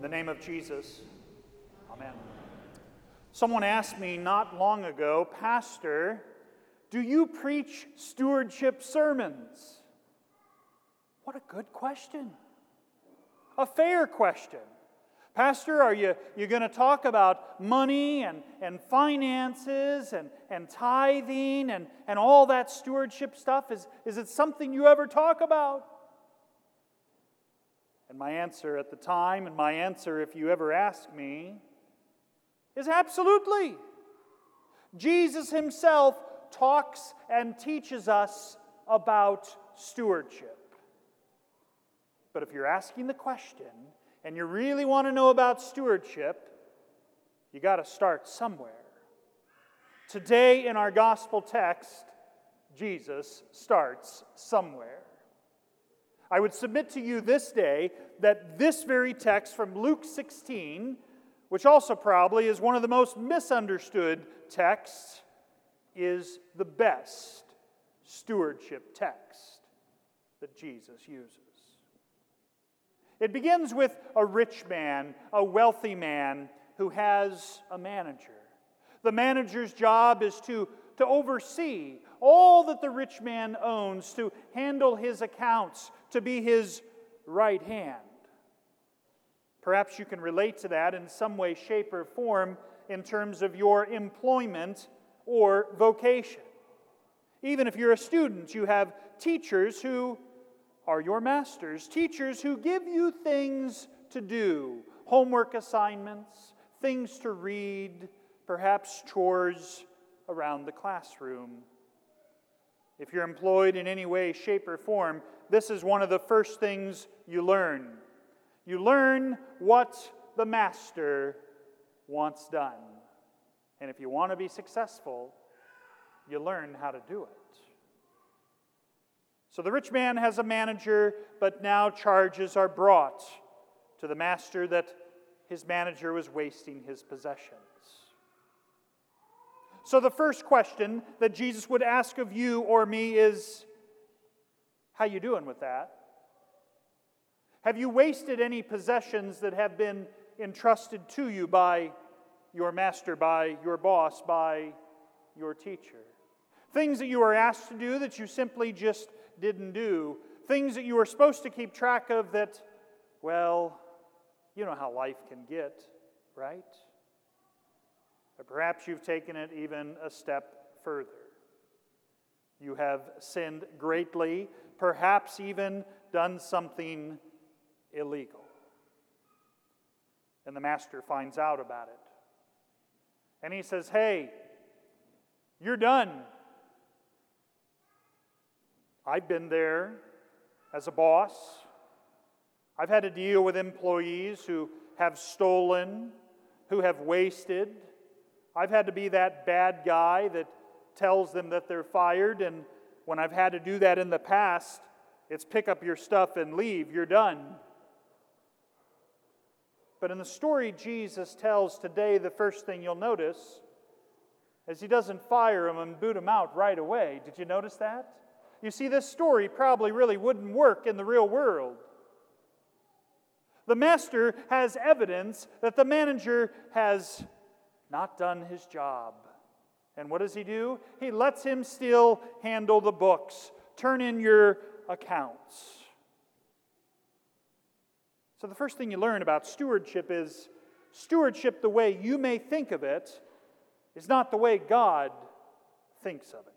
In the name of Jesus, Amen. Someone asked me not long ago, Pastor, do you preach stewardship sermons? What a good question. A fair question. Pastor, are you, you going to talk about money and, and finances and, and tithing and, and all that stewardship stuff? Is, is it something you ever talk about? And my answer at the time, and my answer if you ever ask me, is absolutely. Jesus himself talks and teaches us about stewardship. But if you're asking the question and you really want to know about stewardship, you got to start somewhere. Today in our gospel text, Jesus starts somewhere. I would submit to you this day that this very text from Luke 16, which also probably is one of the most misunderstood texts, is the best stewardship text that Jesus uses. It begins with a rich man, a wealthy man, who has a manager. The manager's job is to, to oversee all that the rich man owns, to handle his accounts, to be his right hand. Perhaps you can relate to that in some way, shape, or form in terms of your employment or vocation. Even if you're a student, you have teachers who are your masters, teachers who give you things to do, homework assignments, things to read, perhaps chores around the classroom. If you're employed in any way, shape, or form, this is one of the first things you learn. You learn what the master wants done. And if you want to be successful, you learn how to do it. So the rich man has a manager, but now charges are brought to the master that his manager was wasting his possessions. So, the first question that Jesus would ask of you or me is How you doing with that? Have you wasted any possessions that have been entrusted to you by your master, by your boss, by your teacher? Things that you were asked to do that you simply just didn't do. Things that you were supposed to keep track of that, well, you know how life can get, right? Or perhaps you've taken it even a step further. You have sinned greatly, perhaps even done something illegal. And the master finds out about it. And he says, Hey, you're done. I've been there as a boss. I've had to deal with employees who have stolen, who have wasted, I've had to be that bad guy that tells them that they're fired, and when I've had to do that in the past, it's pick up your stuff and leave, you're done. But in the story Jesus tells today, the first thing you'll notice is he doesn't fire him and boot him out right away. Did you notice that? You see, this story probably really wouldn't work in the real world. The master has evidence that the manager has not done his job. And what does he do? He lets him still handle the books, turn in your accounts. So, the first thing you learn about stewardship is stewardship, the way you may think of it, is not the way God thinks of it.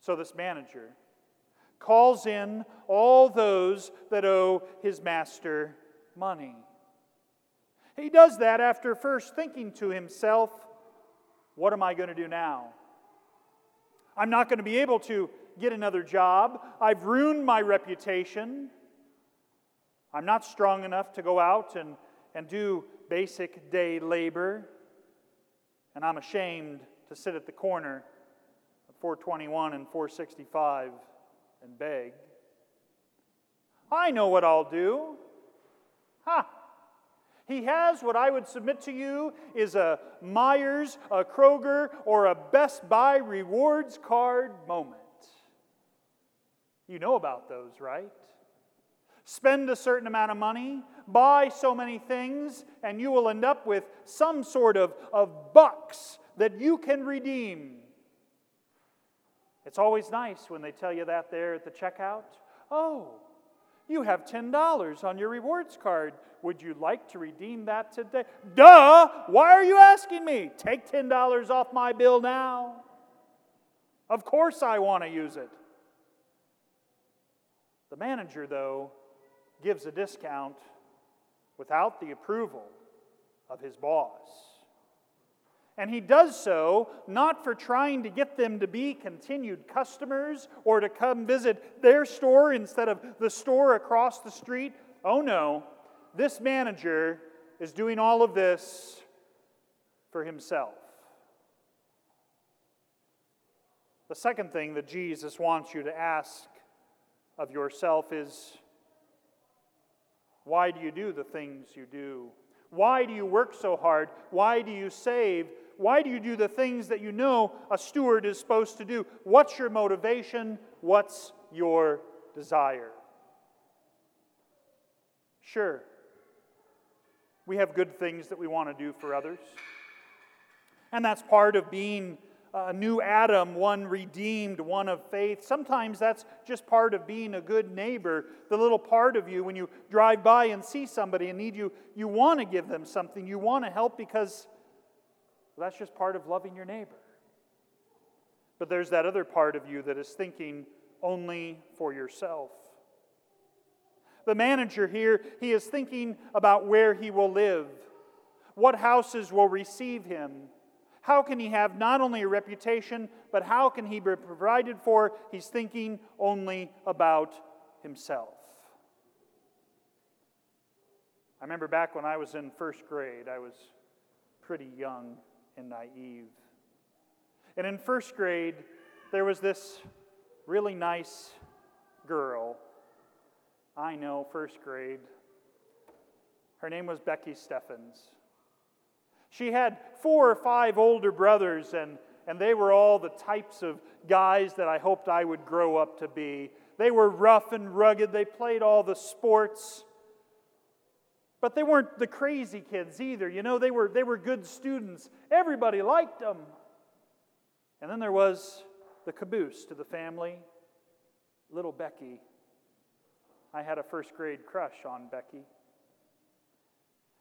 So, this manager calls in all those that owe his master money. He does that after first thinking to himself, What am I going to do now? I'm not going to be able to get another job. I've ruined my reputation. I'm not strong enough to go out and, and do basic day labor. And I'm ashamed to sit at the corner of 421 and 465 and beg. I know what I'll do. Ha! He has what I would submit to you is a Meijers, a Kroger, or a Best Buy rewards card moment. You know about those, right? Spend a certain amount of money, buy so many things, and you will end up with some sort of, of bucks that you can redeem. It's always nice when they tell you that there at the checkout. Oh, you have $10 on your rewards card. Would you like to redeem that today? Duh! Why are you asking me? Take $10 off my bill now. Of course I want to use it. The manager, though, gives a discount without the approval of his boss. And he does so not for trying to get them to be continued customers or to come visit their store instead of the store across the street. Oh no, this manager is doing all of this for himself. The second thing that Jesus wants you to ask of yourself is why do you do the things you do? Why do you work so hard? Why do you save? Why do you do the things that you know a steward is supposed to do? What's your motivation? What's your desire? Sure, we have good things that we want to do for others. And that's part of being a new Adam, one redeemed, one of faith. Sometimes that's just part of being a good neighbor. The little part of you when you drive by and see somebody and need you, you want to give them something. You want to help because well, that's just part of loving your neighbor. But there's that other part of you that is thinking only for yourself. The manager here, he is thinking about where he will live, what houses will receive him how can he have not only a reputation, but how can he be provided for? He's thinking only about himself. I remember back when I was in first grade, I was pretty young and naive. And in first grade, there was this really nice girl. I know, first grade. Her name was Becky Steffens. She had four or five older brothers, and, and they were all the types of guys that I hoped I would grow up to be. They were rough and rugged, they played all the sports. But they weren't the crazy kids either. You know, they were, they were good students. Everybody liked them. And then there was the caboose to the family, little Becky. I had a first grade crush on Becky.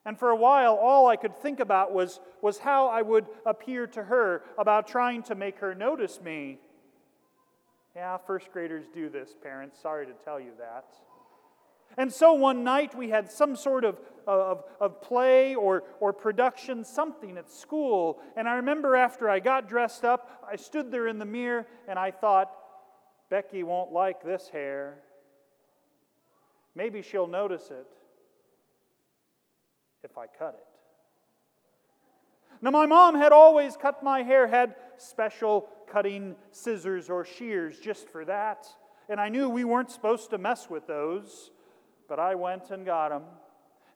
And for a while, all I could think about was, was how I would appear to her, about trying to make her notice me. Yeah, first graders do this, parents. Sorry to tell you that. And so one night we had some sort of, of, of play or, or production, something at school. And I remember after I got dressed up, I stood there in the mirror and I thought, Becky won't like this hair. Maybe she'll notice it if I cut it. Now, my mom had always cut my hair, had special cutting scissors or shears just for that. And I knew we weren't supposed to mess with those, but I went and got them.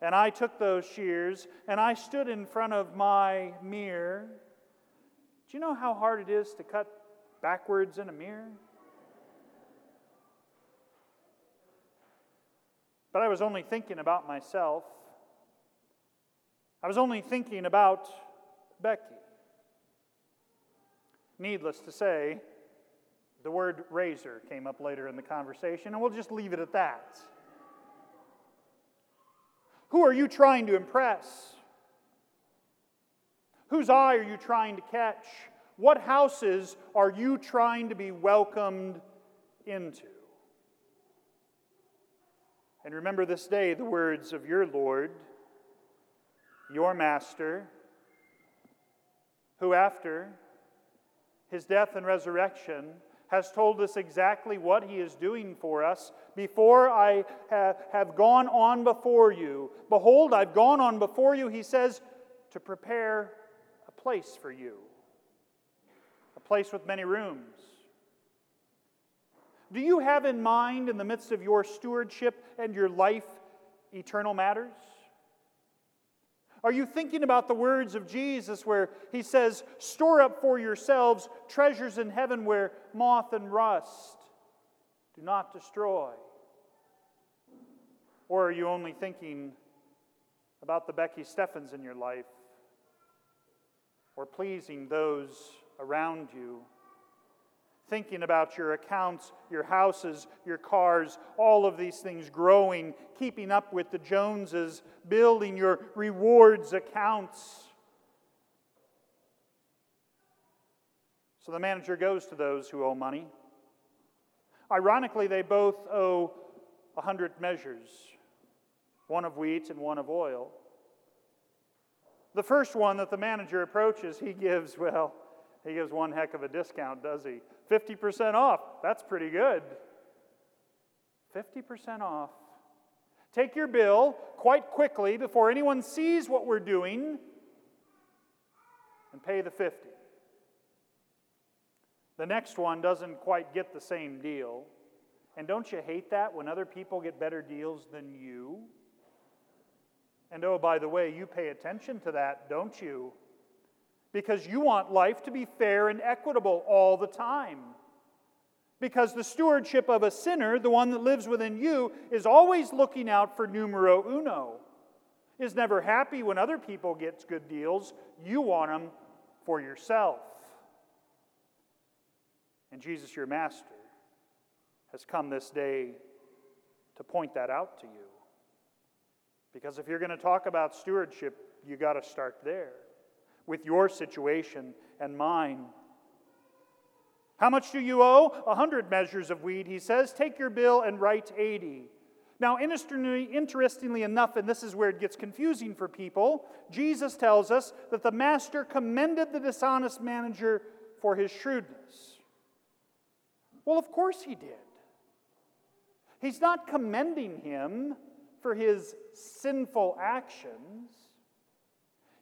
And I took those shears and I stood in front of my mirror. Do you know how hard it is to cut backwards in a mirror? But I was only thinking about myself. I was only thinking about Becky. Needless to say, the word razor came up later in the conversation, and we'll just leave it at that. Who are you trying to impress? Whose eye are you trying to catch? What houses are you trying to be welcomed into? And remember this day the words of your Lord your master, who after his death and resurrection has told us exactly what he is doing for us. Before I have gone on before you, behold, I've gone on before you, he says, to prepare a place for you, a place with many rooms. Do you have in mind, in the midst of your stewardship and your life, eternal matters? Are you thinking about the words of Jesus where he says, Store up for yourselves treasures in heaven where moth and rust do not destroy, Or are you only thinking about the Becky Steffens in your life? Or pleasing those around you? Thinking about your accounts, your houses, your cars, all of these things growing, keeping up with the Joneses, building your rewards accounts. So the manager goes to those who owe money. Ironically, they both owe a hundred measures one of wheat and one of oil. The first one that the manager approaches, he gives, well, he gives one heck of a discount, does he? 50% off. That's pretty good. 50% off. Take your bill quite quickly before anyone sees what we're doing and pay the 50. The next one doesn't quite get the same deal. And don't you hate that when other people get better deals than you? And oh, by the way, you pay attention to that, don't you? Because you want life to be fair and equitable all the time. Because the stewardship of a sinner, the one that lives within you, is always looking out for numero uno, is never happy when other people get good deals. You want them for yourself. And Jesus, your master, has come this day to point that out to you. Because if you're going to talk about stewardship, you got to start there with your situation and mine. How much do you owe? A hundred measures of wheat, he says. Take your bill and write 80. Now, interestingly enough, and this is where it gets confusing for people, Jesus tells us that the master commended the dishonest manager for his shrewdness. Well, of course he did. He's not commending him for his sinful actions.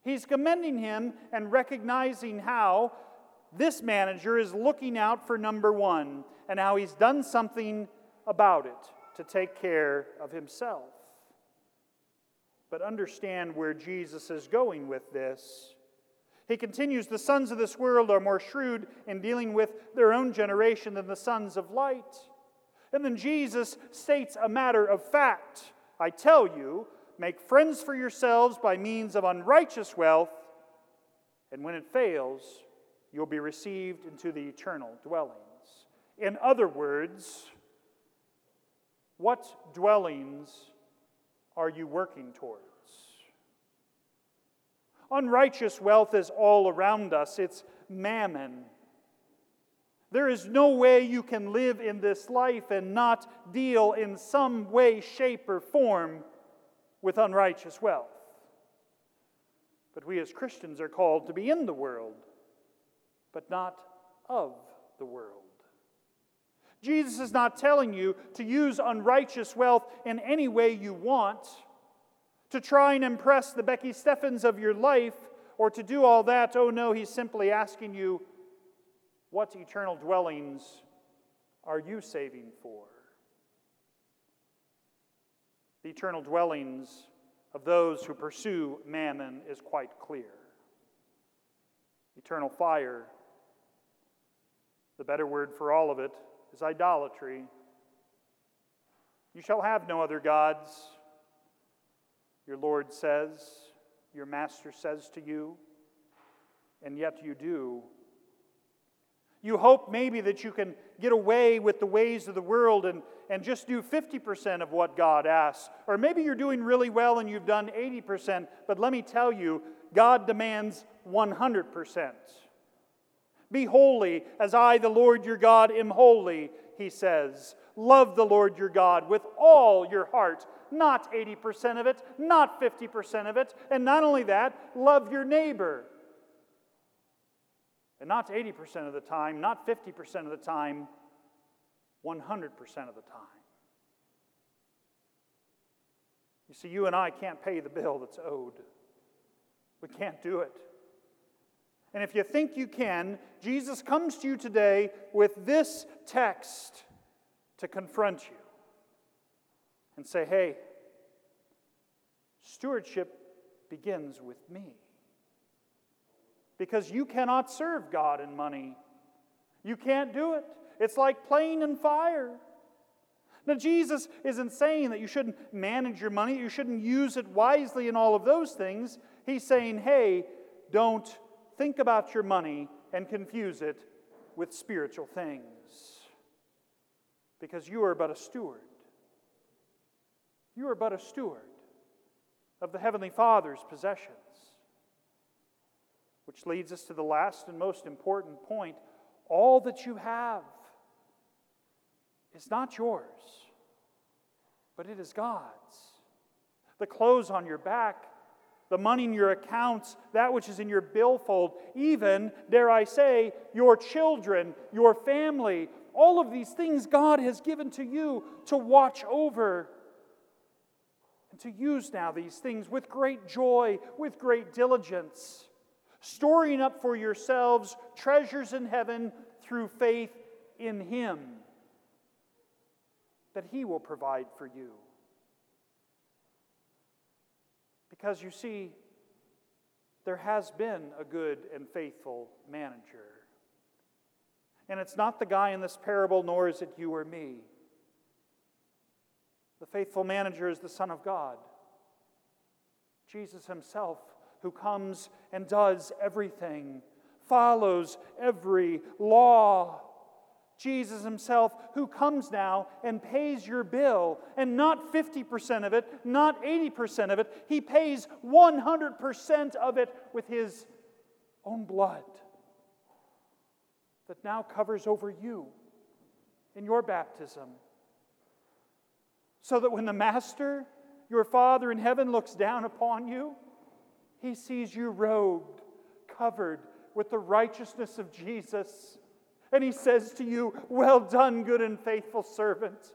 He's commending him and recognizing how this manager is looking out for number one and how he's done something about it to take care of himself. But understand where Jesus is going with this. He continues The sons of this world are more shrewd in dealing with their own generation than the sons of light. And then Jesus states a matter of fact I tell you, make friends for yourselves by means of unrighteous wealth, and when it fails, you'll be received into the eternal dwellings. In other words, what dwellings are you working towards? Unrighteous wealth is all around us, it's mammon. There is no way you can live in this life and not deal in some way, shape, or form with unrighteous wealth. But we as Christians are called to be in the world, but not of the world. Jesus is not telling you to use unrighteous wealth in any way you want to try and impress the Becky Steffens of your life or to do all that. Oh no, he's simply asking you, what eternal dwellings are you saving for? The eternal dwellings of those who pursue mammon is quite clear. Eternal fire, the better word for all of it, is idolatry. You shall have no other gods your Lord says, your Master says to you, and yet you do. You hope maybe that you can get away with the ways of the world and, and just do 50% of what God asks. Or maybe you're doing really well and you've done 80%, but let me tell you, God demands 100%. Be holy as I, the Lord your God, am holy, he says. Love the Lord your God with all your heart not 80% of it, not 50% of it. And not only that, love your neighbor. And not 80% of the time, not 50% of the time, 100% of the time. You see, you and I can't pay the bill that's owed. We can't do it. And if you think you can, Jesus comes to you today with this text to confront you and say, hey, stewardship begins with me. Because you cannot serve God in money. You can't do it. It's like playing in fire. Now, Jesus isn't saying that you shouldn't manage your money, you shouldn't use it wisely, and all of those things. He's saying, hey, don't think about your money and confuse it with spiritual things. Because you are but a steward. You are but a steward of the Heavenly Father's possessions. Which leads us to the last and most important point all that you have is not yours, but it is God's. The clothes on your back, the money in your accounts, that which is in your billfold, even, dare I say, your children, your family, all of these things God has given to you to watch over and to use now these things with great joy, with great diligence, storing up for yourselves treasures in heaven through faith in Him, that He will provide for you. Because you see, there has been a good and faithful manager. And it's not the guy in this parable, nor is it you or me. The faithful manager is the Son of God, Jesus Himself, who comes and does everything, follows every law Jesus himself, who comes now and pays your bill, and not 50% of it, not 80% of it. He pays 100% of it with his own blood that now covers over you in your baptism. So that when the Master, your Father in heaven, looks down upon you, he sees you robed, covered with the righteousness of Jesus and he says to you, Well done, good and faithful servant.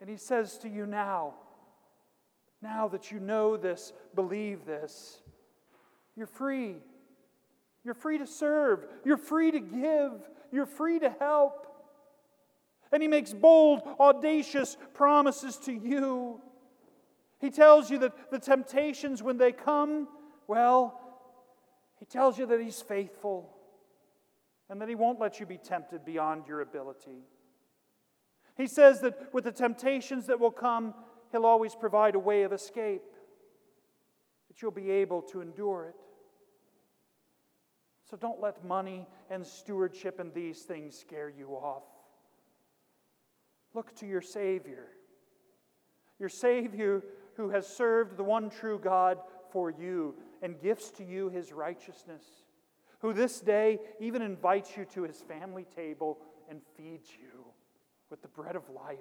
And he says to you now, now that you know this, believe this, you're free. You're free to serve. You're free to give. You're free to help. And he makes bold, audacious promises to you. He tells you that the temptations, when they come, well, he tells you that he's faithful and that He won't let you be tempted beyond your ability. He says that with the temptations that will come, He'll always provide a way of escape, that you'll be able to endure it. So don't let money and stewardship and these things scare you off. Look to your Savior, your Savior who has served the one true God for you and gifts to you His righteousness who this day even invites you to his family table and feeds you with the bread of life,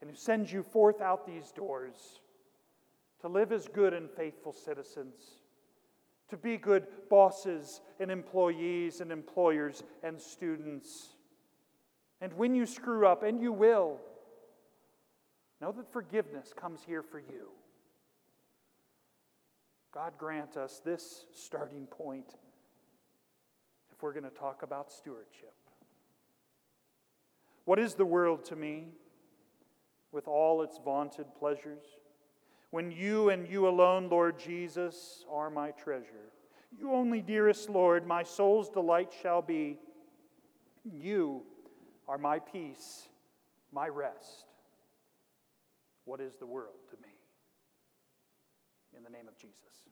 and who sends you forth out these doors to live as good and faithful citizens, to be good bosses and employees and employers and students. And when you screw up, and you will, know that forgiveness comes here for you. God grant us this starting point if we're going to talk about stewardship. What is the world to me with all its vaunted pleasures? When you and you alone, Lord Jesus, are my treasure. You only, dearest Lord, my soul's delight shall be. You are my peace, my rest. What is the world to me? In the name of Jesus.